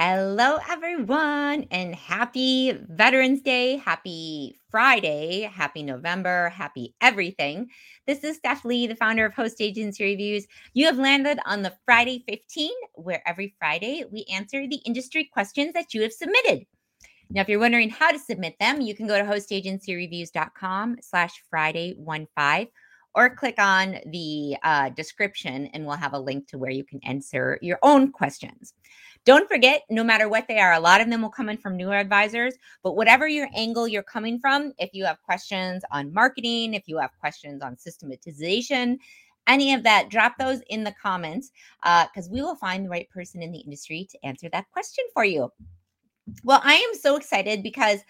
Hello, everyone, and happy Veterans Day, happy Friday, happy November, happy everything. This is Steph Lee, the founder of Host Agency Reviews. You have landed on the Friday 15, where every Friday we answer the industry questions that you have submitted. Now, if you're wondering how to submit them, you can go to hostagencyreviews.com slash Friday 15 or click on the uh, description and we'll have a link to where you can answer your own questions. Don't forget, no matter what they are, a lot of them will come in from newer advisors, but whatever your angle you're coming from, if you have questions on marketing, if you have questions on systematization, any of that, drop those in the comments because uh, we will find the right person in the industry to answer that question for you. Well, I am so excited because,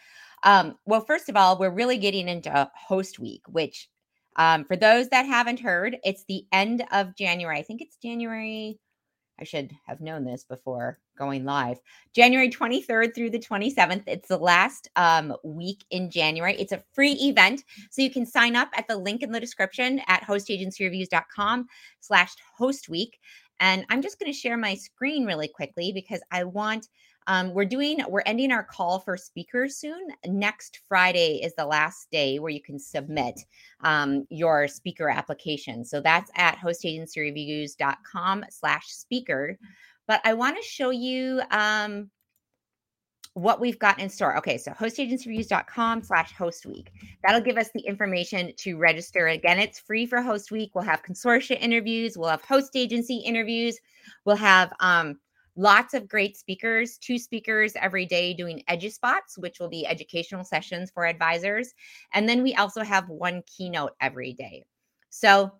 um, well, first of all, we're really getting into host week, which um, for those that haven't heard, it's the end of January. I think it's January I should have known this before going live. January 23rd through the 27th. It's the last um, week in January. It's a free event. So you can sign up at the link in the description at hostagencyreviews.com slash host week. And I'm just going to share my screen really quickly because I want um, we're doing we're ending our call for speakers soon next friday is the last day where you can submit um, your speaker application so that's at hostagencyreviews.com slash speaker but i want to show you um, what we've got in store. Okay, so hostagencyreviews.com slash host week. That'll give us the information to register. Again, it's free for host week. We'll have consortia interviews, we'll have host agency interviews, we'll have um, lots of great speakers, two speakers every day doing edgy EduSpots, which will be educational sessions for advisors. And then we also have one keynote every day. So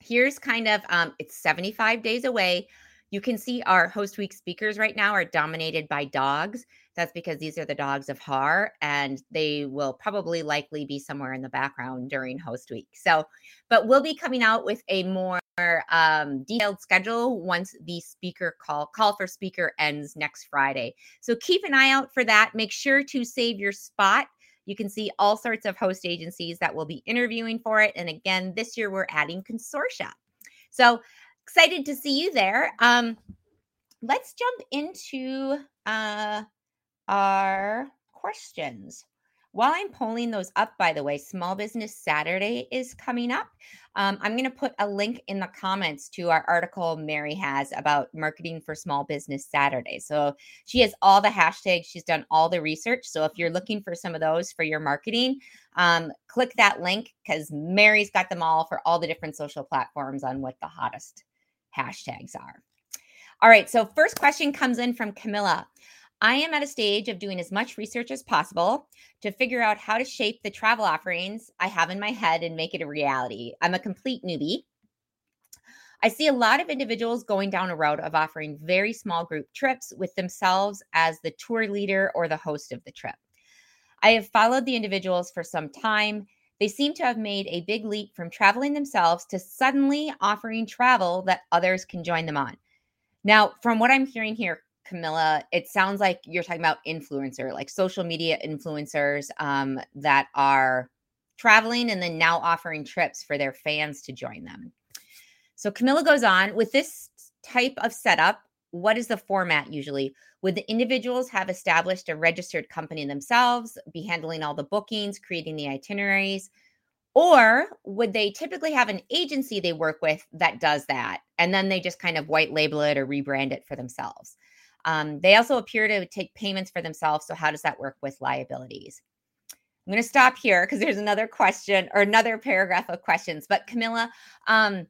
here's kind of um, it's 75 days away. You can see our host week speakers right now are dominated by dogs. That's because these are the dogs of Har, and they will probably likely be somewhere in the background during host week. So, but we'll be coming out with a more um, detailed schedule once the speaker call call for speaker ends next Friday. So keep an eye out for that. Make sure to save your spot. You can see all sorts of host agencies that will be interviewing for it. And again, this year we're adding consortia. So excited to see you there. Um, let's jump into uh, our questions. While I'm pulling those up, by the way, Small Business Saturday is coming up. Um, I'm going to put a link in the comments to our article Mary has about marketing for small business Saturday. So she has all the hashtags, she's done all the research. So if you're looking for some of those for your marketing, um, click that link because Mary's got them all for all the different social platforms on what the hottest hashtags are. All right, so first question comes in from Camilla. I am at a stage of doing as much research as possible to figure out how to shape the travel offerings I have in my head and make it a reality. I'm a complete newbie. I see a lot of individuals going down a route of offering very small group trips with themselves as the tour leader or the host of the trip. I have followed the individuals for some time. They seem to have made a big leap from traveling themselves to suddenly offering travel that others can join them on. Now, from what I'm hearing here, Camilla, it sounds like you're talking about influencer, like social media influencers um, that are traveling and then now offering trips for their fans to join them. So Camilla goes on with this type of setup. What is the format usually? Would the individuals have established a registered company themselves, be handling all the bookings, creating the itineraries? Or would they typically have an agency they work with that does that? And then they just kind of white label it or rebrand it for themselves. Um, they also appear to take payments for themselves. So, how does that work with liabilities? I'm going to stop here because there's another question or another paragraph of questions. But Camilla, um,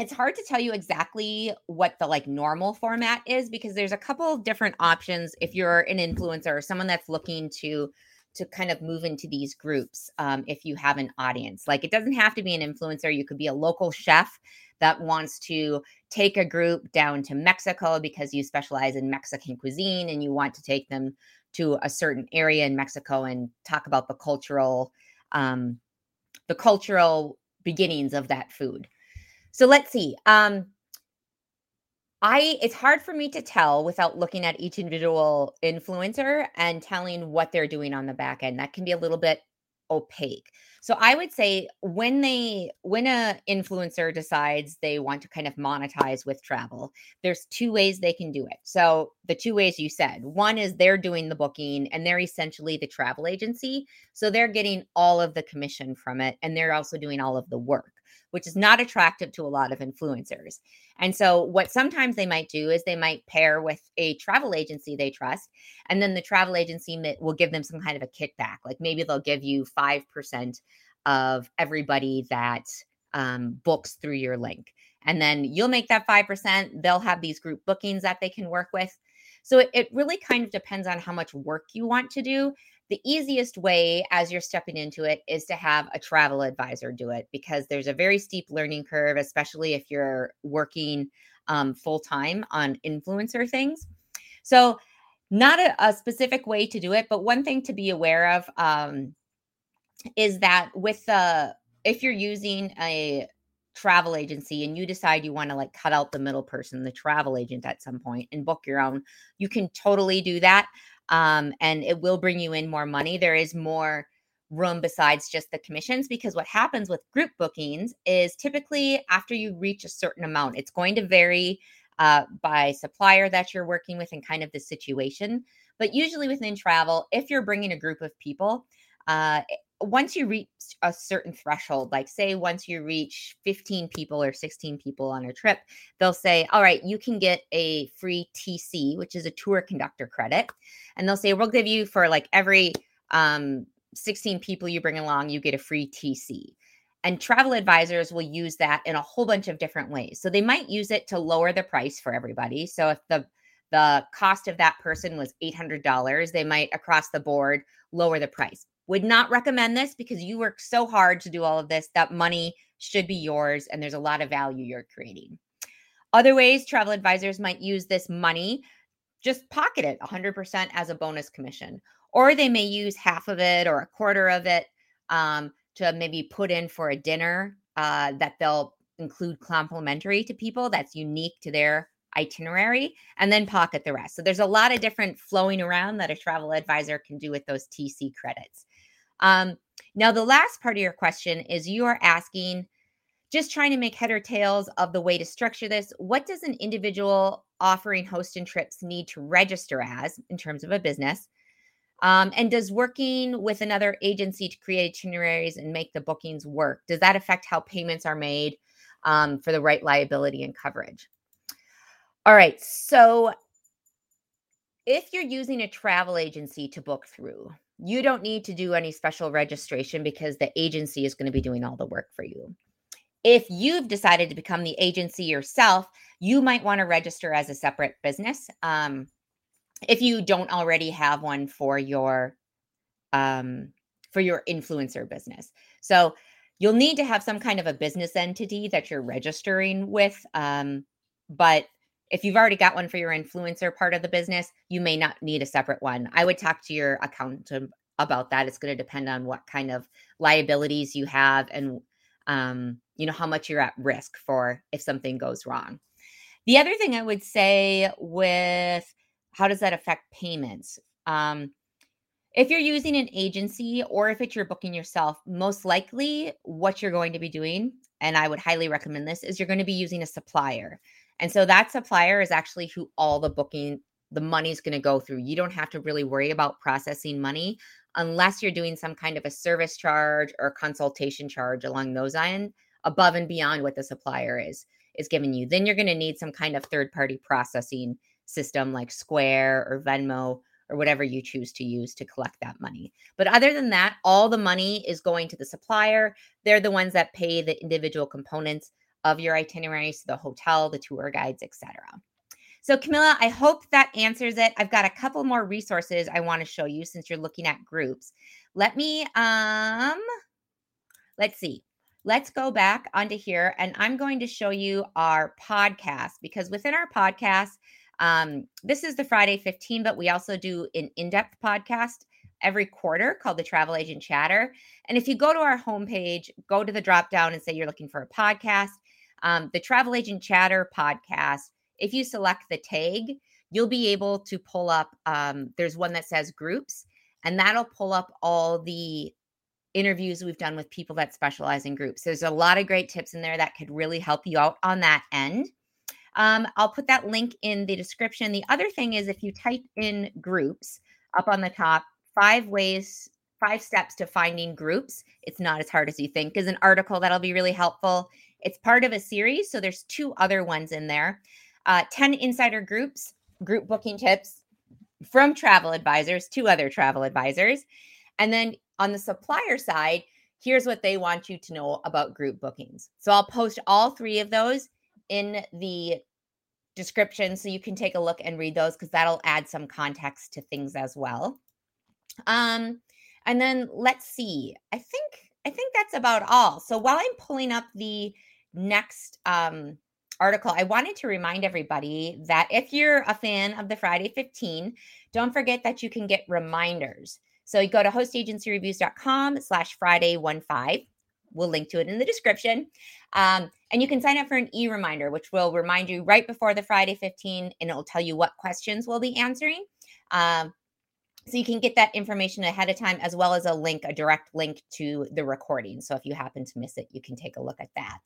it's hard to tell you exactly what the like normal format is because there's a couple of different options if you're an influencer or someone that's looking to to kind of move into these groups um, if you have an audience like it doesn't have to be an influencer you could be a local chef that wants to take a group down to Mexico because you specialize in Mexican cuisine and you want to take them to a certain area in Mexico and talk about the cultural um, the cultural beginnings of that food. So let's see. Um, I it's hard for me to tell without looking at each individual influencer and telling what they're doing on the back end. That can be a little bit opaque. So I would say when they when a influencer decides they want to kind of monetize with travel, there's two ways they can do it. So the two ways you said, one is they're doing the booking and they're essentially the travel agency, so they're getting all of the commission from it and they're also doing all of the work which is not attractive to a lot of influencers. And so, what sometimes they might do is they might pair with a travel agency they trust, and then the travel agency will give them some kind of a kickback. Like maybe they'll give you 5% of everybody that um, books through your link. And then you'll make that 5%. They'll have these group bookings that they can work with. So it, it really kind of depends on how much work you want to do the easiest way as you're stepping into it is to have a travel advisor do it because there's a very steep learning curve, especially if you're working um, full time on influencer things. So, not a, a, specific way to do it, but one thing to be aware of um, is that with the if you're using a travel agency and you decide you want to like cut out the middle person, the travel agent at some point and book your own, you can totally do that um, and it will bring you in more money. There is more room besides just the commissions because what happens with group bookings is typically after you reach a certain amount, it's going to vary uh, by supplier that you're working with and kind of the situation. But usually within travel, if you're bringing a group of people, uh, once you reach a certain threshold, like say once you reach 15 people or 16 people on a trip, they'll say, All right, you can get a free TC, which is a tour conductor credit. And they'll say, We'll give you for like every um, 16 people you bring along, you get a free TC. And travel advisors will use that in a whole bunch of different ways. So they might use it to lower the price for everybody. So if the the cost of that person was $800, they might across the board lower the price. Would not recommend this because you work so hard to do all of this. That money should be yours and there's a lot of value you're creating. Other ways travel advisors might use this money, just pocket it 100% as a bonus commission, or they may use half of it or a quarter of it um, to maybe put in for a dinner uh, that they'll include complimentary to people that's unique to their itinerary and then pocket the rest. So there's a lot of different flowing around that a travel advisor can do with those TC credits. Um, now, the last part of your question is you are asking, just trying to make head or tails of the way to structure this. What does an individual offering host and trips need to register as in terms of a business? Um, and does working with another agency to create itineraries and make the bookings work? Does that affect how payments are made um, for the right liability and coverage? All right. So if you're using a travel agency to book through, you don't need to do any special registration because the agency is going to be doing all the work for you. If you've decided to become the agency yourself, you might want to register as a separate business. Um, if you don't already have one for your um, for your influencer business. So you'll need to have some kind of a business entity that you're registering with. Um, but if you've already got one for your influencer part of the business, you may not need a separate one. I would talk to your accountant about that. It's going to depend on what kind of liabilities you have and um, you know how much you're at risk for if something goes wrong. The other thing I would say with how does that affect payments? Um, if you're using an agency or if it's you're booking yourself, most likely what you're going to be doing, and I would highly recommend this, is you're going to be using a supplier. And so that supplier is actually who all the booking, the money is going to go through. You don't have to really worry about processing money unless you're doing some kind of a service charge or consultation charge along those lines above and beyond what the supplier is is giving you. Then you're going to need some kind of third party processing system like Square or Venmo or whatever you choose to use to collect that money. But other than that, all the money is going to the supplier. They're the ones that pay the individual components of your itineraries, the hotel, the tour guides, etc. So Camilla, I hope that answers it. I've got a couple more resources I want to show you since you're looking at groups. Let me um let's see. Let's go back onto here and I'm going to show you our podcast because within our podcast um, this is the Friday 15, but we also do an in depth podcast every quarter called the Travel Agent Chatter. And if you go to our homepage, go to the drop down and say you're looking for a podcast, um, the Travel Agent Chatter podcast, if you select the tag, you'll be able to pull up, um, there's one that says groups, and that'll pull up all the interviews we've done with people that specialize in groups. There's a lot of great tips in there that could really help you out on that end. Um, I'll put that link in the description. The other thing is if you type in groups up on the top, five ways, five steps to finding groups. It's not as hard as you think, is an article that'll be really helpful. It's part of a series. So there's two other ones in there uh, 10 insider groups, group booking tips from travel advisors, two other travel advisors. And then on the supplier side, here's what they want you to know about group bookings. So I'll post all three of those in the description so you can take a look and read those because that'll add some context to things as well. Um, and then let's see. I think I think that's about all. So while I'm pulling up the next um article, I wanted to remind everybody that if you're a fan of the Friday 15, don't forget that you can get reminders. So you go to hostagencyreviews.com slash Friday 15. We'll link to it in the description. Um, and you can sign up for an e-reminder, which will remind you right before the Friday 15, and it will tell you what questions we'll be answering. Um, so you can get that information ahead of time, as well as a link, a direct link to the recording. So if you happen to miss it, you can take a look at that.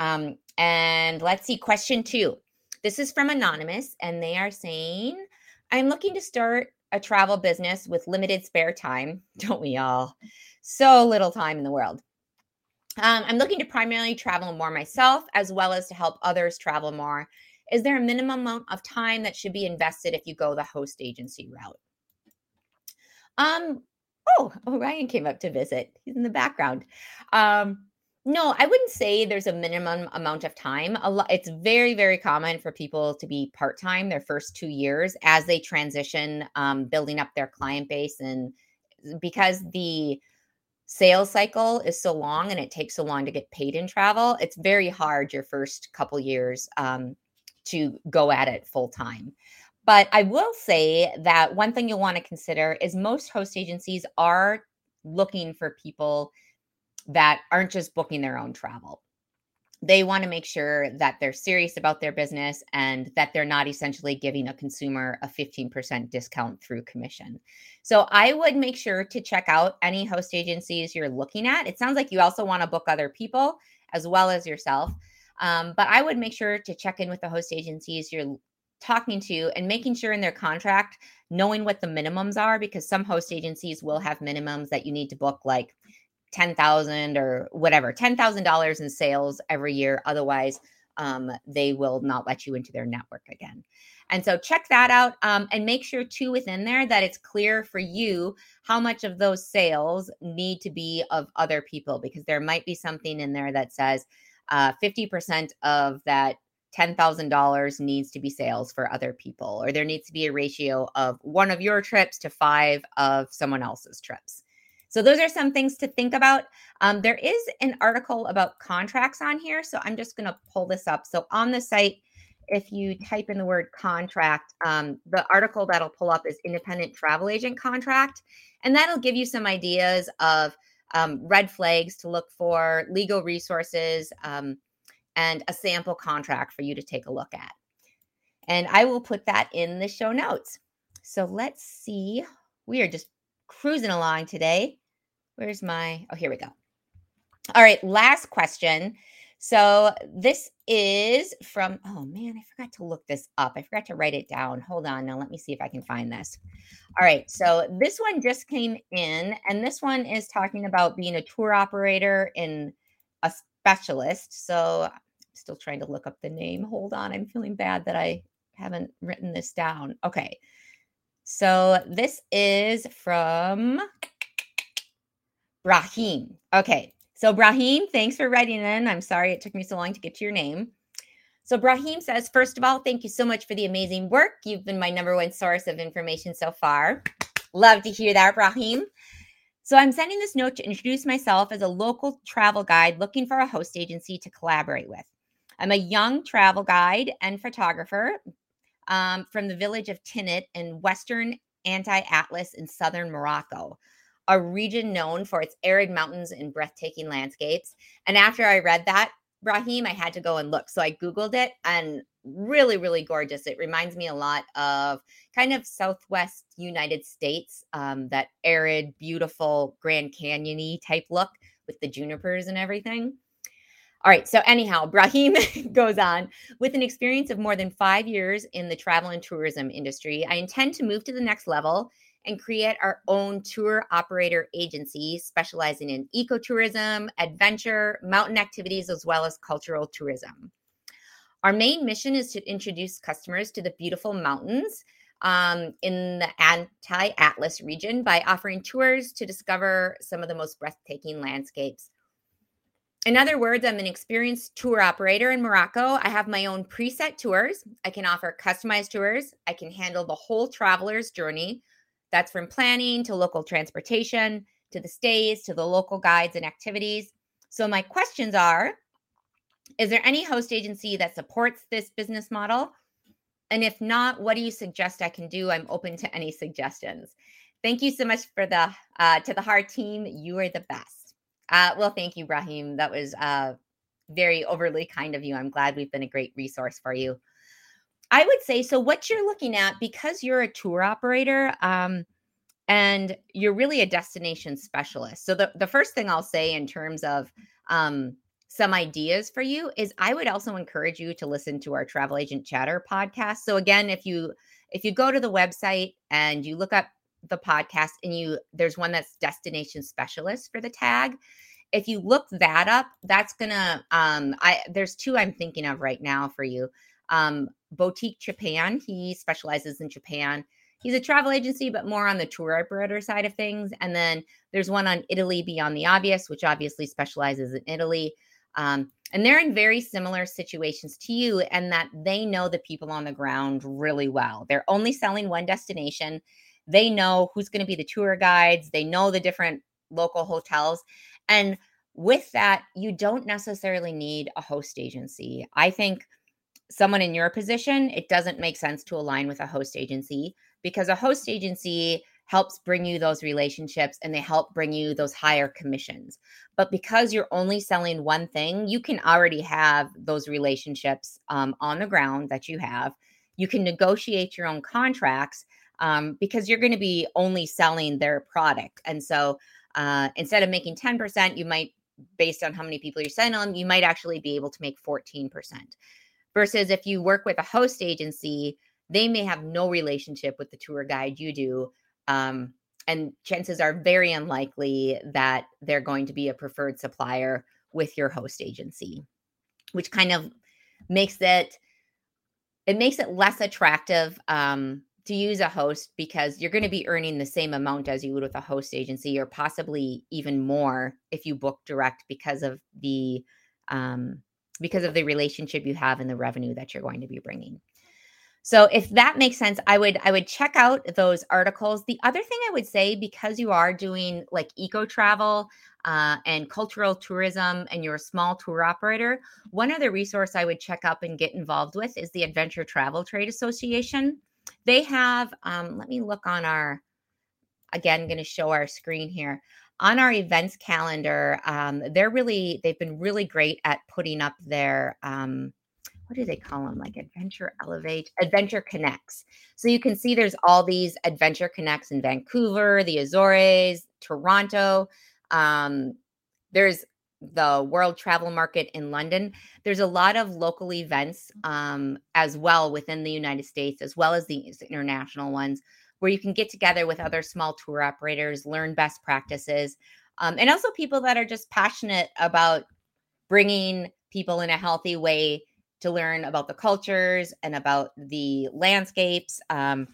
Um, and let's see, question two. This is from Anonymous, and they are saying, I'm looking to start a travel business with limited spare time. Don't we all? So little time in the world. Um, I'm looking to primarily travel more myself as well as to help others travel more. Is there a minimum amount of time that should be invested if you go the host agency route? Um, oh, Orion came up to visit. He's in the background. Um, no, I wouldn't say there's a minimum amount of time. A lot, it's very, very common for people to be part time their first two years as they transition, um, building up their client base, and because the sales cycle is so long and it takes so long to get paid in travel, it's very hard your first couple years um, to go at it full time. But I will say that one thing you'll want to consider is most host agencies are looking for people that aren't just booking their own travel. They want to make sure that they're serious about their business and that they're not essentially giving a consumer a 15% discount through commission. So I would make sure to check out any host agencies you're looking at. It sounds like you also want to book other people as well as yourself. Um, but I would make sure to check in with the host agencies you're talking to and making sure in their contract, knowing what the minimums are, because some host agencies will have minimums that you need to book like 10,000 or whatever, $10,000 in sales every year. Otherwise, um, they will not let you into their network again. And so check that out um, and make sure too within there that it's clear for you how much of those sales need to be of other people because there might be something in there that says uh, 50% of that $10,000 needs to be sales for other people, or there needs to be a ratio of one of your trips to five of someone else's trips. So those are some things to think about. Um, there is an article about contracts on here. So I'm just going to pull this up. So on the site, if you type in the word contract, um, the article that'll pull up is independent travel agent contract. And that'll give you some ideas of um, red flags to look for, legal resources, um, and a sample contract for you to take a look at. And I will put that in the show notes. So let's see. We are just cruising along today. Where's my, oh, here we go. All right, last question. So this is from, oh man, I forgot to look this up. I forgot to write it down. Hold on. Now let me see if I can find this. All right. So this one just came in, and this one is talking about being a tour operator and a specialist. So I'm still trying to look up the name. Hold on. I'm feeling bad that I haven't written this down. Okay. So this is from Brahim. Okay. So, Brahim, thanks for writing in. I'm sorry it took me so long to get to your name. So, Brahim says, first of all, thank you so much for the amazing work. You've been my number one source of information so far. Love to hear that, Brahim. So, I'm sending this note to introduce myself as a local travel guide looking for a host agency to collaborate with. I'm a young travel guide and photographer um, from the village of Tinit in western Anti Atlas in southern Morocco a region known for its arid mountains and breathtaking landscapes. And after I read that, Brahim, I had to go and look. So I Googled it and really, really gorgeous. It reminds me a lot of kind of Southwest United States, um, that arid, beautiful Grand Canyon type look with the junipers and everything. All right. So, anyhow, Brahim goes on with an experience of more than five years in the travel and tourism industry. I intend to move to the next level and create our own tour operator agency specializing in ecotourism, adventure, mountain activities, as well as cultural tourism. Our main mission is to introduce customers to the beautiful mountains um, in the anti Atlas region by offering tours to discover some of the most breathtaking landscapes. In other words, I'm an experienced tour operator in Morocco. I have my own preset tours. I can offer customized tours. I can handle the whole traveler's journey that's from planning to local transportation to the stays to the local guides and activities. So, my questions are Is there any host agency that supports this business model? And if not, what do you suggest I can do? I'm open to any suggestions. Thank you so much for the uh, to the HAR team. You are the best. Uh, well, thank you, Brahim. That was uh, very overly kind of you. I'm glad we've been a great resource for you. I would say so. What you're looking at, because you're a tour operator, um, and you're really a destination specialist. So the the first thing I'll say in terms of um, some ideas for you is I would also encourage you to listen to our travel agent chatter podcast. So again, if you if you go to the website and you look up the podcast and you there's one that's destination specialist for the tag if you look that up that's gonna um i there's two i'm thinking of right now for you um, Boutique Japan. He specializes in Japan. He's a travel agency, but more on the tour operator side of things. And then there's one on Italy Beyond the Obvious, which obviously specializes in Italy. Um, and they're in very similar situations to you, and that they know the people on the ground really well. They're only selling one destination. They know who's going to be the tour guides, they know the different local hotels. And with that, you don't necessarily need a host agency. I think someone in your position, it doesn't make sense to align with a host agency because a host agency helps bring you those relationships and they help bring you those higher commissions. But because you're only selling one thing, you can already have those relationships um, on the ground that you have. You can negotiate your own contracts um, because you're going to be only selling their product. And so uh, instead of making 10%, you might, based on how many people you're sending them, you might actually be able to make 14%. Versus if you work with a host agency, they may have no relationship with the tour guide you do. Um, and chances are very unlikely that they're going to be a preferred supplier with your host agency, which kind of makes it it makes it less attractive um, to use a host because you're going to be earning the same amount as you would with a host agency, or possibly even more if you book direct because of the um, because of the relationship you have and the revenue that you're going to be bringing. So if that makes sense, I would I would check out those articles. The other thing I would say because you are doing like eco travel uh, and cultural tourism and you're a small tour operator, one other resource I would check up and get involved with is the Adventure Travel Trade Association. They have um, let me look on our again going to show our screen here on our events calendar, um, they're really they've been really great at putting up their um, what do they call them? Like Adventure Elevate, Adventure Connects. So you can see there's all these Adventure Connects in Vancouver, the Azores, Toronto. Um, there's the World Travel Market in London. There's a lot of local events um, as well within the United States, as well as the international ones where you can get together with other small tour operators, learn best practices, um, and also people that are just passionate about bringing people in a healthy way to learn about the cultures and about the landscapes um,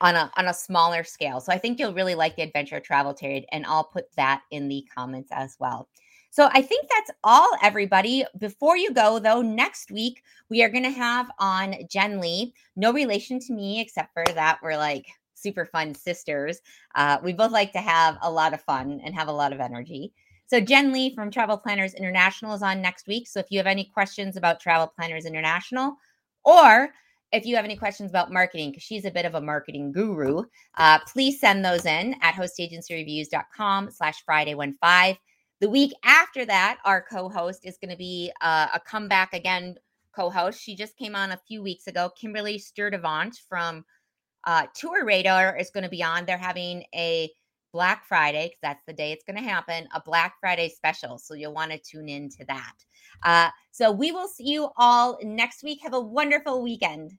on a on a smaller scale. So I think you'll really like the adventure travel trade, and I'll put that in the comments as well. So I think that's all, everybody. Before you go, though, next week we are going to have on Jen Lee. No relation to me, except for that we're like super fun sisters. Uh, we both like to have a lot of fun and have a lot of energy. So Jen Lee from Travel Planners International is on next week. So if you have any questions about Travel Planners International, or if you have any questions about marketing, because she's a bit of a marketing guru, uh, please send those in at hostagencyreviews.com slash Friday15. The week after that, our co host is going to be uh, a comeback again co host. She just came on a few weeks ago. Kimberly Sturdivant from uh, Tour Radar is going to be on. They're having a Black Friday, because that's the day it's going to happen, a Black Friday special. So you'll want to tune in to that. Uh, so we will see you all next week. Have a wonderful weekend.